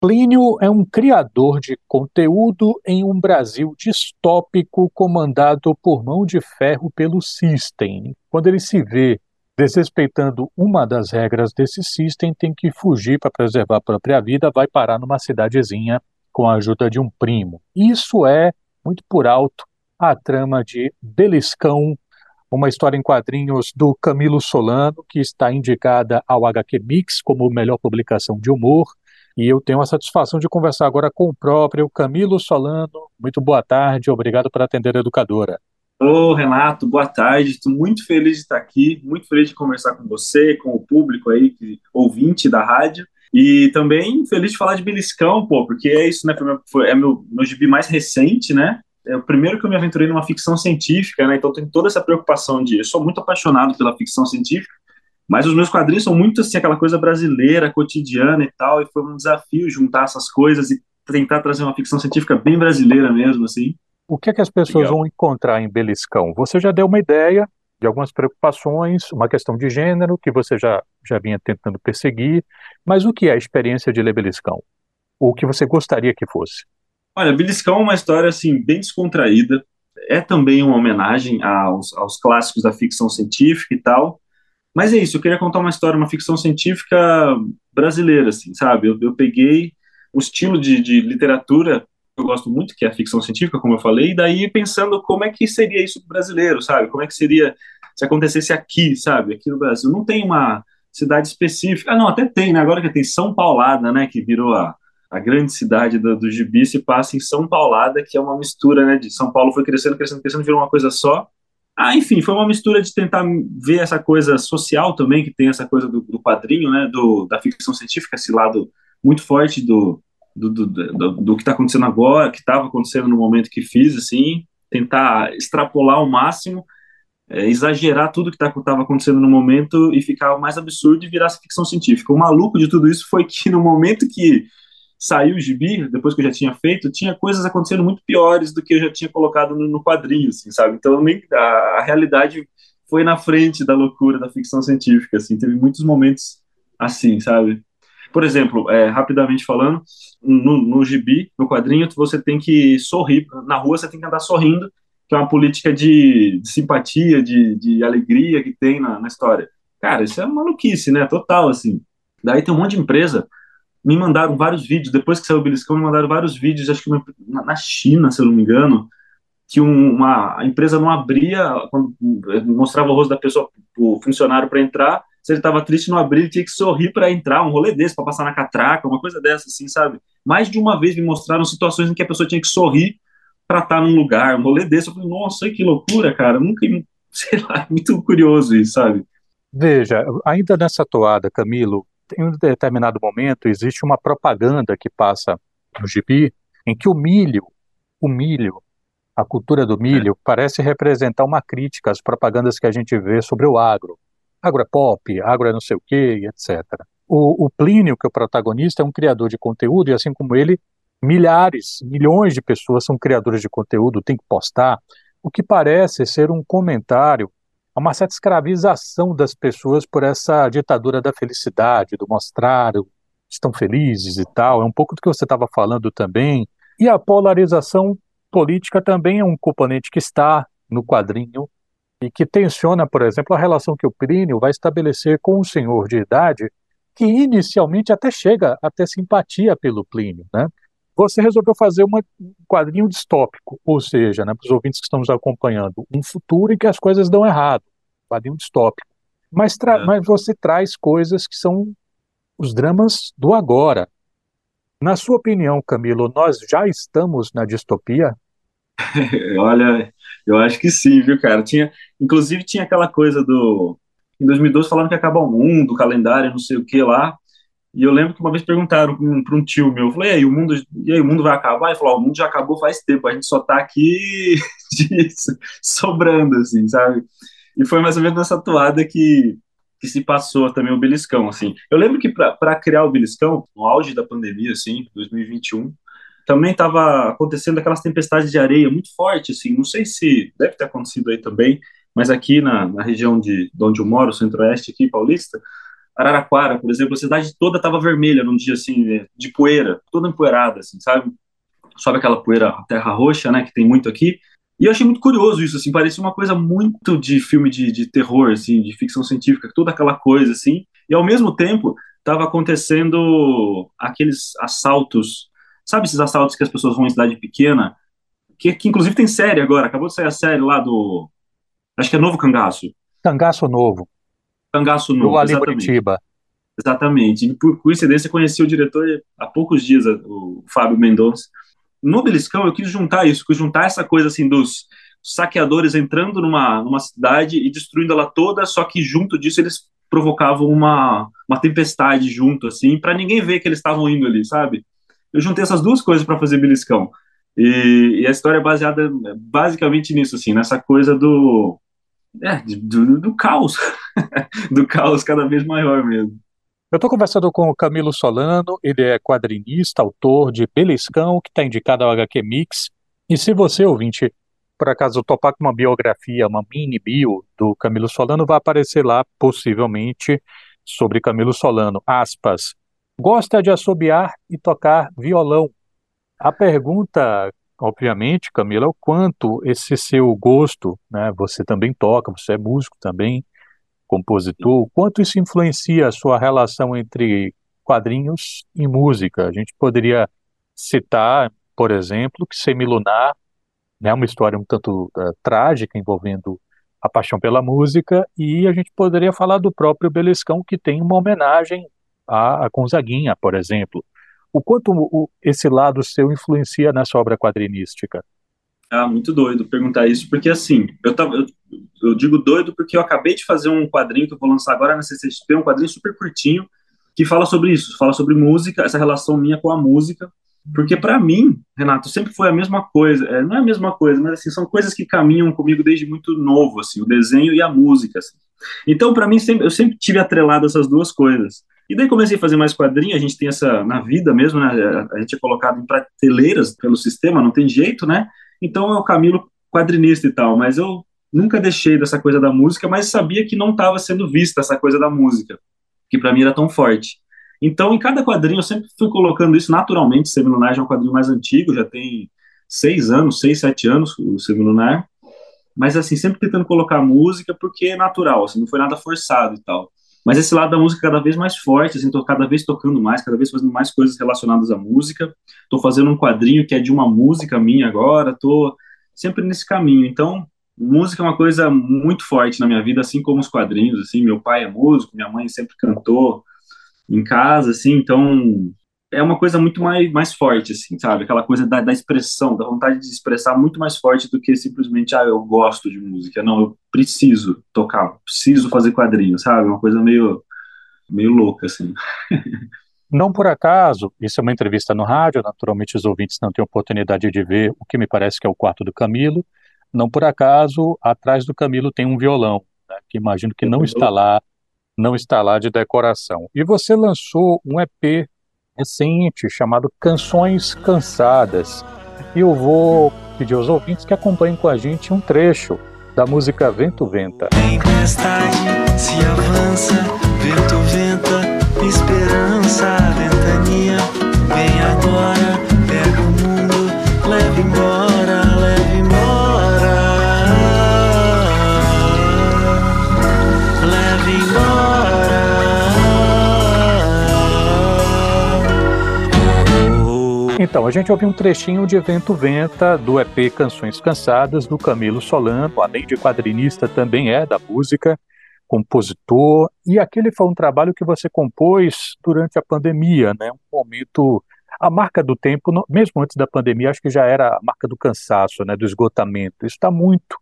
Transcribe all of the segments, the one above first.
Plínio é um criador de conteúdo em um Brasil distópico comandado por mão de ferro pelo System. Quando ele se vê desrespeitando uma das regras desse System, tem que fugir para preservar a própria vida, vai parar numa cidadezinha com a ajuda de um primo. Isso é, muito por alto, a trama de Beliscão, uma história em quadrinhos do Camilo Solano, que está indicada ao HQ Mix como melhor publicação de humor e eu tenho a satisfação de conversar agora com o próprio Camilo Solano. Muito boa tarde, obrigado por atender a educadora. Ô, Renato, boa tarde. Estou muito feliz de estar aqui, muito feliz de conversar com você, com o público aí, ouvinte da rádio. E também feliz de falar de Beliscão, pô, porque é isso, né? Foi, é meu, meu gibi mais recente, né? É o primeiro que eu me aventurei numa ficção científica, né? Então tem toda essa preocupação de. Eu sou muito apaixonado pela ficção científica, mas os meus quadrinhos são muito assim, aquela coisa brasileira, cotidiana e tal, e foi um desafio juntar essas coisas e tentar trazer uma ficção científica bem brasileira mesmo, assim. O que é que as pessoas Legal. vão encontrar em Beliscão? Você já deu uma ideia de algumas preocupações, uma questão de gênero que você já, já vinha tentando perseguir, mas o que é a experiência de ler Beliscão? O que você gostaria que fosse? Olha, Beliscão é uma história assim bem descontraída, é também uma homenagem aos, aos clássicos da ficção científica e tal, mas é isso, eu queria contar uma história, uma ficção científica brasileira, assim, sabe? Eu, eu peguei o estilo de, de literatura que eu gosto muito, que é a ficção científica, como eu falei, e daí pensando como é que seria isso brasileiro, sabe? Como é que seria se acontecesse aqui, sabe? Aqui no Brasil. Não tem uma cidade específica. Ah, não, até tem, né? Agora que tem São Paulada, né? Que virou a, a grande cidade do, do Gibi, se passa em São Paulada, que é uma mistura, né? De São Paulo foi crescendo, crescendo, crescendo, virou uma coisa só. Ah, enfim, foi uma mistura de tentar ver essa coisa social também, que tem essa coisa do, do quadrinho, né, do, da ficção científica, esse lado muito forte do, do, do, do, do que está acontecendo agora, que estava acontecendo no momento que fiz, assim, tentar extrapolar ao máximo, é, exagerar tudo que estava tá, acontecendo no momento e ficar o mais absurdo e virar ficção científica. O maluco de tudo isso foi que no momento que saiu o gibi, depois que eu já tinha feito, tinha coisas acontecendo muito piores do que eu já tinha colocado no, no quadrinho, assim, sabe? Então a, a, realidade foi na frente da loucura da ficção científica, assim, teve muitos momentos assim, sabe? Por exemplo, é, rapidamente falando, no, no gibi, no quadrinho, você tem que sorrir, na rua você tem que andar sorrindo, que é uma política de, de simpatia, de, de alegria que tem na, na história. Cara, isso é maluquice, né? Total, assim. Daí tem um monte de empresa me mandaram vários vídeos, depois que saiu o Beliscão, me mandaram vários vídeos, acho que na China, se eu não me engano, que uma a empresa não abria, quando mostrava o rosto da pessoa, o funcionário para entrar, se ele estava triste não abria, ele tinha que sorrir para entrar, um rolê desse, para passar na catraca, uma coisa dessa, assim, sabe? Mais de uma vez me mostraram situações em que a pessoa tinha que sorrir para estar tá num lugar, um rolê desse, eu falei, nossa, que loucura, cara, nunca, sei lá, muito curioso isso, sabe? Veja, ainda nessa toada, Camilo, em um determinado momento existe uma propaganda que passa no gibi em que o milho, o milho, a cultura do milho, é. parece representar uma crítica às propagandas que a gente vê sobre o agro. Agro é pop, agro é não sei o quê, etc. O, o Plínio, que é o protagonista, é um criador de conteúdo e, assim como ele, milhares, milhões de pessoas são criadores de conteúdo, tem que postar, o que parece ser um comentário uma certa escravização das pessoas por essa ditadura da felicidade, do mostrar, estão felizes e tal. É um pouco do que você estava falando também. E a polarização política também é um componente que está no quadrinho e que tensiona, por exemplo, a relação que o Plínio vai estabelecer com um senhor de idade que inicialmente até chega a ter simpatia pelo Plínio, né? Você resolveu fazer um quadrinho distópico, ou seja, né, para os ouvintes que estão nos acompanhando, um futuro em que as coisas dão errado, quadrinho distópico. Mas, é. mas você traz coisas que são os dramas do agora. Na sua opinião, Camilo, nós já estamos na distopia? Olha, eu acho que sim, viu, cara? Tinha, inclusive tinha aquela coisa do em 2012 falando que acaba o mundo, o calendário, não sei o que lá. E eu lembro que uma vez perguntaram para um tio meu, eu falei, e aí, o mundo, e aí, o mundo vai acabar? Ele falou, o mundo já acabou faz tempo, a gente só tá aqui sobrando, assim, sabe? E foi mais ou menos nessa toada que, que se passou também o Beliscão, assim. Eu lembro que para criar o Beliscão, no auge da pandemia, assim, 2021, também estava acontecendo aquelas tempestades de areia muito fortes, assim, não sei se deve ter acontecido aí também, mas aqui na, na região de, de onde eu moro, centro-oeste aqui, paulista, Araraquara, por exemplo, a cidade toda estava vermelha num dia assim, de poeira, toda empoeirada, assim, sabe? Sobe aquela poeira, terra roxa, né, que tem muito aqui. E eu achei muito curioso isso, assim, parecia uma coisa muito de filme de, de terror, assim, de ficção científica, toda aquela coisa, assim. E ao mesmo tempo, estava acontecendo aqueles assaltos, sabe esses assaltos que as pessoas vão em cidade pequena, que, que inclusive tem série agora, acabou de sair a série lá do, acho que é Novo Cangaço. Cangaço Novo. Cangaço Novo, do Ali Curitiba. Exatamente. E por coincidência conheci o diretor há poucos dias, o Fábio Mendonça. No Beliscão eu quis juntar isso, quis juntar essa coisa assim dos saqueadores entrando numa, numa cidade e destruindo ela toda, só que junto disso eles provocavam uma, uma tempestade junto, assim, para ninguém ver que eles estavam indo ali, sabe? Eu juntei essas duas coisas para fazer Beliscão. E, e, a história é baseada basicamente nisso, assim, nessa coisa do, é, do, do caos, do caos cada vez maior mesmo. Eu estou conversando com o Camilo Solano, ele é quadrinista, autor de Beliscão, que está indicado ao HQ Mix. E se você, ouvinte, por acaso topar com uma biografia, uma mini bio do Camilo Solano, vai aparecer lá, possivelmente, sobre Camilo Solano. Aspas. Gosta de assobiar e tocar violão. A pergunta, obviamente, Camilo, é o quanto esse seu gosto, né? Você também toca, você é músico também, compositor, quanto isso influencia a sua relação entre quadrinhos e música? A gente poderia citar, por exemplo, que Semilunar é né, uma história um tanto uh, trágica envolvendo a paixão pela música, e a gente poderia falar do próprio Beliscão, que tem uma homenagem a, a Gonzaguinha, por exemplo. O quanto o, esse lado seu influencia nessa obra quadrinística? Ah, muito doido perguntar isso, porque assim, eu, tava, eu, eu, digo doido porque eu acabei de fazer um quadrinho que eu vou lançar agora na CCXP, um quadrinho super curtinho, que fala sobre isso, fala sobre música, essa relação minha com a música, porque para mim, Renato, sempre foi a mesma coisa, é, não é a mesma coisa, mas assim, são coisas que caminham comigo desde muito novo, assim, o desenho e a música, assim. Então, para mim, sempre, eu sempre tive atrelado essas duas coisas. E daí comecei a fazer mais quadrinhos, a gente tem essa, na vida mesmo, né, a gente é colocado em prateleiras pelo sistema, não tem jeito, né, então é o Camilo quadrinista e tal, mas eu nunca deixei dessa coisa da música, mas sabia que não estava sendo vista essa coisa da música, que para mim era tão forte. Então, em cada quadrinho, eu sempre fui colocando isso naturalmente. Semilunar já é um quadrinho mais antigo, já tem seis anos, seis, sete anos, o Semilunar. Mas, assim, sempre tentando colocar música porque é natural, assim, não foi nada forçado e tal. Mas esse lado da música cada vez mais forte, assim, tô cada vez tocando mais, cada vez fazendo mais coisas relacionadas à música. Tô fazendo um quadrinho que é de uma música minha agora, tô sempre nesse caminho. Então, música é uma coisa muito forte na minha vida, assim como os quadrinhos, assim, meu pai é músico, minha mãe sempre cantou em casa, assim, então é uma coisa muito mais, mais forte, assim, sabe? Aquela coisa da, da expressão, da vontade de expressar muito mais forte do que simplesmente, ah, eu gosto de música. Não, eu preciso tocar, preciso fazer quadrinho, sabe? Uma coisa meio, meio louca, assim. Não por acaso, isso é uma entrevista no rádio, naturalmente os ouvintes não têm oportunidade de ver o que me parece que é o quarto do Camilo. Não por acaso, atrás do Camilo tem um violão, né, que imagino que não está lá, não está lá de decoração. E você lançou um EP recente chamado Canções Cansadas. E eu vou pedir aos ouvintes que acompanhem com a gente um trecho da música Vento Venta. Tempestade se avança, vento venta, esperança, ventania, vem agora, pega o mundo, leva embora. Então, a gente ouviu um trechinho de Vento Venta do EP Canções Cansadas do Camilo Solano, além de quadrinista também é da música, compositor, e aquele foi um trabalho que você compôs durante a pandemia, né? Um momento a marca do tempo, mesmo antes da pandemia, acho que já era a marca do cansaço, né, do esgotamento. Isso está muito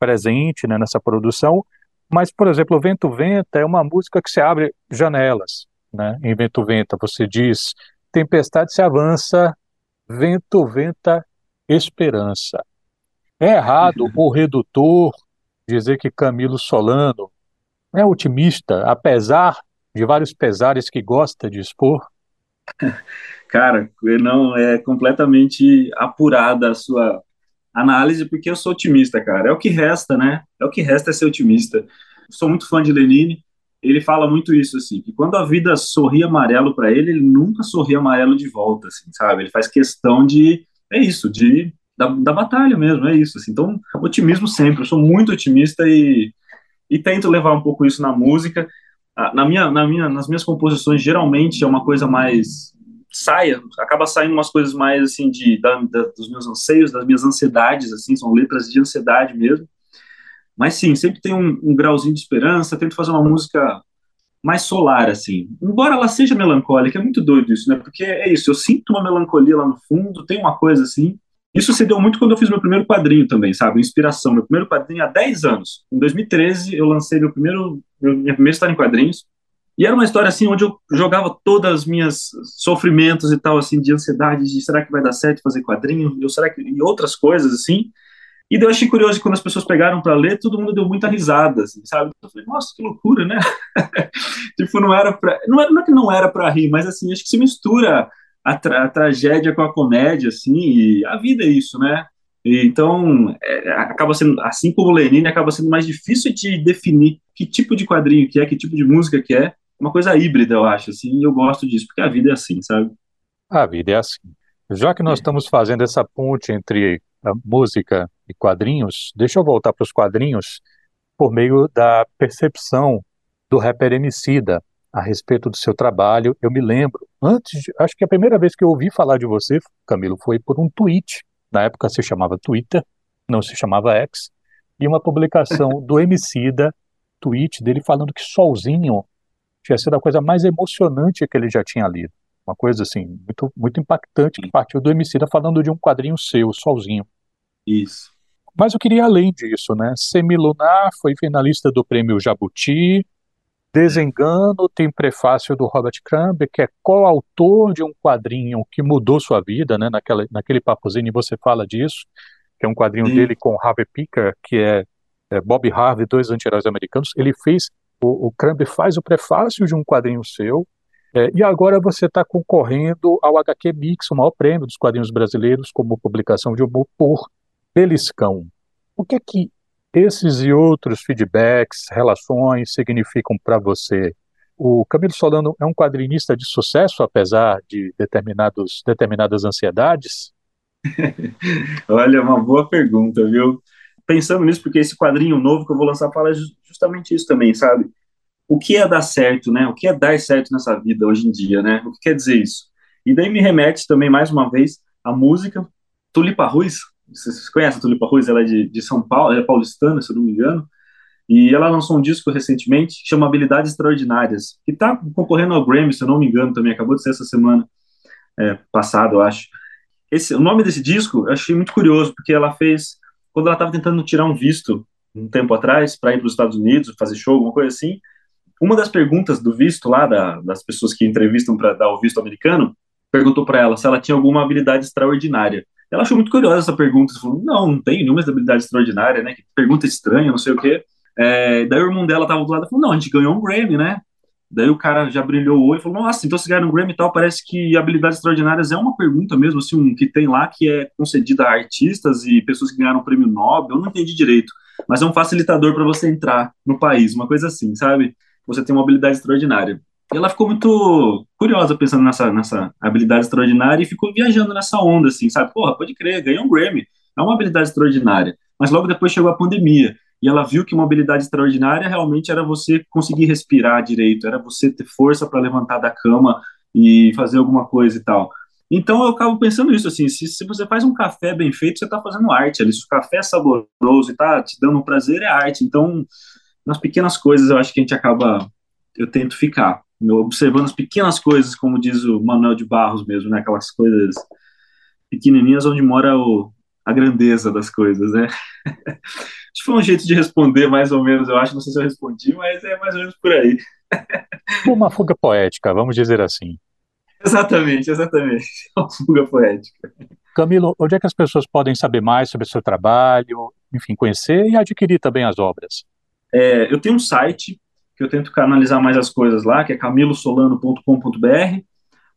presente né, nessa produção. Mas, por exemplo, Vento Venta é uma música que se abre janelas. Né? Em Vento Venta, você diz tempestade se avança, vento venta esperança. É errado ou redutor dizer que Camilo Solano é otimista, apesar de vários pesares que gosta de expor? Cara, não é completamente apurada a sua análise, porque eu sou otimista, cara. É o que resta, né? É o que resta é ser otimista. Sou muito fã de Lenine, ele fala muito isso, assim, que quando a vida sorri amarelo para ele, ele nunca sorri amarelo de volta, assim, sabe? Ele faz questão de, é isso, de da, da batalha mesmo, é isso, assim. Então, otimismo sempre, eu sou muito otimista e, e tento levar um pouco isso na música. Na minha, na minha, nas minhas composições, geralmente é uma coisa mais saia, acaba saindo umas coisas mais, assim, de, da, da, dos meus anseios, das minhas ansiedades, assim, são letras de ansiedade mesmo. Mas sim, sempre tem um, um grauzinho de esperança, tento fazer uma música mais solar, assim. Embora ela seja melancólica, é muito doido isso, né? Porque é isso, eu sinto uma melancolia lá no fundo, tem uma coisa assim. Isso se deu muito quando eu fiz meu primeiro quadrinho também, sabe? Inspiração. Meu primeiro quadrinho há 10 anos. Em 2013, eu lancei meu primeiro, minha primeira história em quadrinhos. E era uma história assim onde eu jogava todas as minhas sofrimentos e tal assim de ansiedade, de será que vai dar certo fazer quadrinho, eu será que e outras coisas assim. E daí eu achei curioso que quando as pessoas pegaram para ler, todo mundo deu muita risada, assim, sabe? Eu falei, nossa, que loucura, né? tipo, não era para não, é, não é que não era para rir, mas assim, acho que se mistura a, tra a, tragédia com a comédia, assim, e a vida é isso, né? E, então, é, acaba sendo, assim como Lenine, acaba sendo mais difícil de definir que tipo de quadrinho que é, que tipo de música que é, uma coisa híbrida, eu acho, assim, e eu gosto disso, porque a vida é assim, sabe? A vida é assim. Já que nós é. estamos fazendo essa ponte entre música e quadrinhos, deixa eu voltar para os quadrinhos por meio da percepção do rapper Emicida a respeito do seu trabalho. Eu me lembro, antes, de, acho que a primeira vez que eu ouvi falar de você, Camilo, foi por um tweet. Na época se chamava Twitter, não se chamava X, e uma publicação do Emicida, tweet dele falando que Solzinho tinha sido a coisa mais emocionante que ele já tinha lido. Uma coisa assim, muito, muito impactante que partiu do Emicida falando de um quadrinho seu, Solzinho. Isso. Mas eu queria além disso, né? Semilunar foi finalista do prêmio Jabuti. Desengano tem prefácio do Robert Crumb, que é coautor de um quadrinho que mudou sua vida, né? Naquela, naquele papozinho você fala disso, que é um quadrinho Sim. dele com Harvey Picker, que é, é Bob Harvey, dois anti-heróis americanos. Ele fez, o, o Crumb faz o prefácio de um quadrinho seu, é, e agora você está concorrendo ao HQ Mix, o maior prêmio dos quadrinhos brasileiros, como publicação de humor por beliscão. O que é que esses e outros feedbacks, relações significam para você? O Camilo Solano é um quadrinista de sucesso, apesar de determinados, determinadas ansiedades? Olha, uma boa pergunta, viu? Pensando nisso, porque esse quadrinho novo que eu vou lançar fala justamente isso também, sabe? O que é dar certo, né? O que é dar certo nessa vida hoje em dia, né? O que quer dizer isso? E daí me remete também, mais uma vez, à música. Tulipa Ruiz, vocês conhecem a Tulipa Ruiz? Ela é de, de São Paulo, ela é paulistana, se eu não me engano. E ela lançou um disco recentemente que chama Habilidades Extraordinárias, que está concorrendo ao Grammy, se eu não me engano, também acabou de ser essa semana é, passada, eu acho. Esse, o nome desse disco eu achei muito curioso, porque ela fez, quando ela estava tentando tirar um visto um tempo atrás para ir para os Estados Unidos, fazer show, alguma coisa assim, uma das perguntas do visto lá, da, das pessoas que entrevistam para dar o visto americano, perguntou para ela se ela tinha alguma habilidade extraordinária. Ela achou muito curiosa essa pergunta. Falou, não, não tenho nenhuma habilidade extraordinária, né? Que pergunta estranha, não sei o quê. É, daí o irmão dela tava do lado e falou, não, a gente ganhou um Grammy, né? Daí o cara já brilhou o olho e falou, nossa, então se ganhar um Grammy e tal, parece que habilidades extraordinárias é uma pergunta mesmo, assim, um, que tem lá que é concedida a artistas e pessoas que ganharam o prêmio Nobel, eu não entendi direito, mas é um facilitador para você entrar no país, uma coisa assim, sabe? Você tem uma habilidade extraordinária. E ela ficou muito curiosa pensando nessa, nessa habilidade extraordinária e ficou viajando nessa onda, assim, sabe? Porra, pode crer, ganhou um Grammy, é uma habilidade extraordinária. Mas logo depois chegou a pandemia e ela viu que uma habilidade extraordinária realmente era você conseguir respirar direito, era você ter força para levantar da cama e fazer alguma coisa e tal. Então eu acabo pensando isso, assim, se, se você faz um café bem feito, você está fazendo arte ali. Se o café é saboroso e está te dando um prazer, é arte. Então, nas pequenas coisas, eu acho que a gente acaba, eu tento ficar observando as pequenas coisas, como diz o Manuel de Barros mesmo, né? Aquelas coisas pequenininhas onde mora o, a grandeza das coisas, né? Que foi um jeito de responder, mais ou menos, eu acho. Não sei se eu respondi, mas é mais ou menos por aí. Uma fuga poética, vamos dizer assim. Exatamente, exatamente. Uma fuga poética. Camilo, onde é que as pessoas podem saber mais sobre o seu trabalho, enfim, conhecer e adquirir também as obras? É, eu tenho um site que eu tento canalizar mais as coisas lá, que é camilosolano.com.br,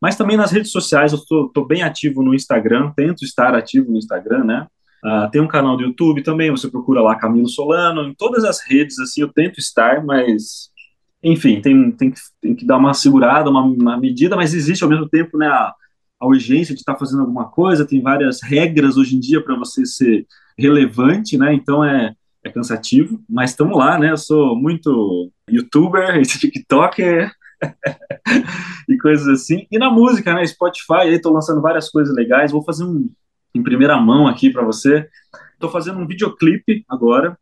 mas também nas redes sociais, eu estou bem ativo no Instagram, tento estar ativo no Instagram, né? Uh, tem um canal do YouTube também, você procura lá Camilo Solano, em todas as redes, assim, eu tento estar, mas enfim, tem, tem, que, tem que dar uma segurada, uma, uma medida, mas existe ao mesmo tempo né, a, a urgência de estar tá fazendo alguma coisa, tem várias regras hoje em dia para você ser relevante, né? Então é, é cansativo, mas estamos lá, né? Eu sou muito youtuber, TikToker e coisas assim. E na música, né? Spotify, aí tô lançando várias coisas legais. Vou fazer um em primeira mão aqui para você. Estou fazendo um videoclipe agora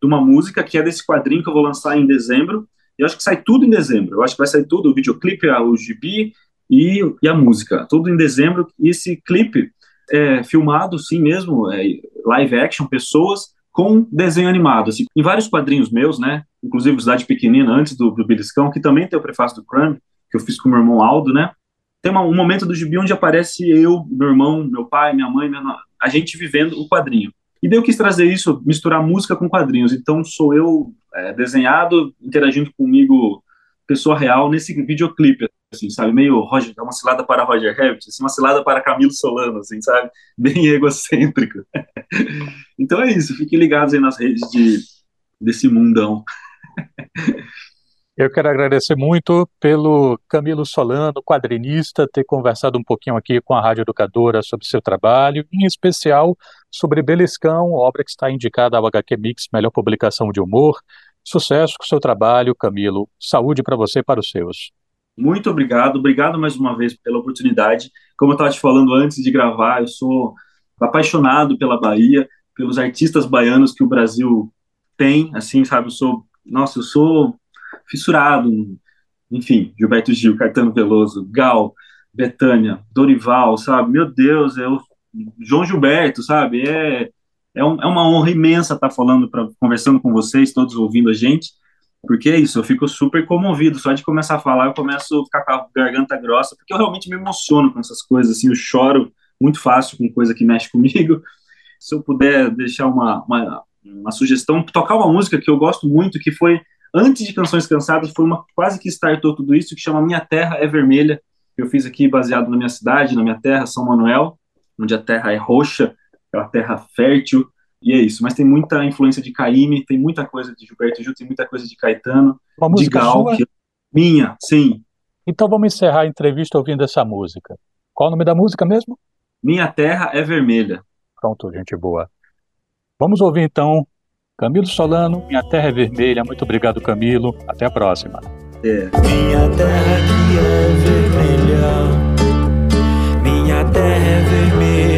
de uma música que é desse quadrinho que eu vou lançar em dezembro. E eu acho que sai tudo em dezembro. Eu acho que vai sair tudo, o videoclipe, o gibi e, e a música. Tudo em dezembro. E esse clipe é filmado, sim mesmo, é live action, pessoas com desenho animado. Assim, em vários quadrinhos meus, né? Inclusive Cidade Pequenina, antes do, do Beliscão, que também tem o prefácio do Crumb, que eu fiz com meu irmão Aldo, né? Tem uma, um momento do gibi onde aparece eu, meu irmão, meu pai, minha mãe, minha, a gente vivendo o quadrinho. E daí eu quis trazer isso, misturar música com quadrinhos. Então sou eu é, desenhado, interagindo comigo, pessoa real, nesse videoclipe, assim, sabe? Meio Roger, uma cilada para Roger Rabbit, assim, uma cilada para Camilo Solano, assim, sabe? Bem egocêntrico. então é isso, fiquem ligados aí nas redes de, desse mundão. Eu quero agradecer muito pelo Camilo Solano, quadrinista, ter conversado um pouquinho aqui com a Rádio Educadora sobre seu trabalho, em especial sobre Beliscão, obra que está indicada ao HQ Mix, melhor publicação de humor. Sucesso com seu trabalho, Camilo. Saúde para você e para os seus. Muito obrigado, obrigado mais uma vez pela oportunidade. Como eu estava te falando antes de gravar, eu sou apaixonado pela Bahia, pelos artistas baianos que o Brasil tem, assim, sabe? Eu sou, nossa, eu sou fissurado, enfim, Gilberto Gil, Caetano Veloso, Gal, Betânia, Dorival, sabe? Meu Deus, eu, João Gilberto, sabe? É, é, um, é uma honra imensa estar falando, pra, conversando com vocês, todos ouvindo a gente, porque é isso, eu fico super comovido, só de começar a falar eu começo a ficar com a garganta grossa, porque eu realmente me emociono com essas coisas, assim, eu choro muito fácil com coisa que mexe comigo. Se eu puder deixar uma, uma, uma sugestão, tocar uma música que eu gosto muito, que foi antes de Canções Cansadas, foi uma quase que startou tudo isso, que chama Minha Terra é Vermelha, que eu fiz aqui baseado na minha cidade, na minha terra, São Manuel, onde a terra é roxa, uma terra fértil, e é isso. Mas tem muita influência de Caíme, tem muita coisa de Gilberto Gil, tem muita coisa de Caetano, Uma de Gal. Que... Minha, sim. Então vamos encerrar a entrevista ouvindo essa música. Qual o nome da música mesmo? Minha Terra é Vermelha. Pronto, gente boa. Vamos ouvir então Camilo Solano, Minha Terra é Vermelha. Muito obrigado, Camilo. Até a próxima. É. Minha terra que é vermelha, minha terra é vermelha.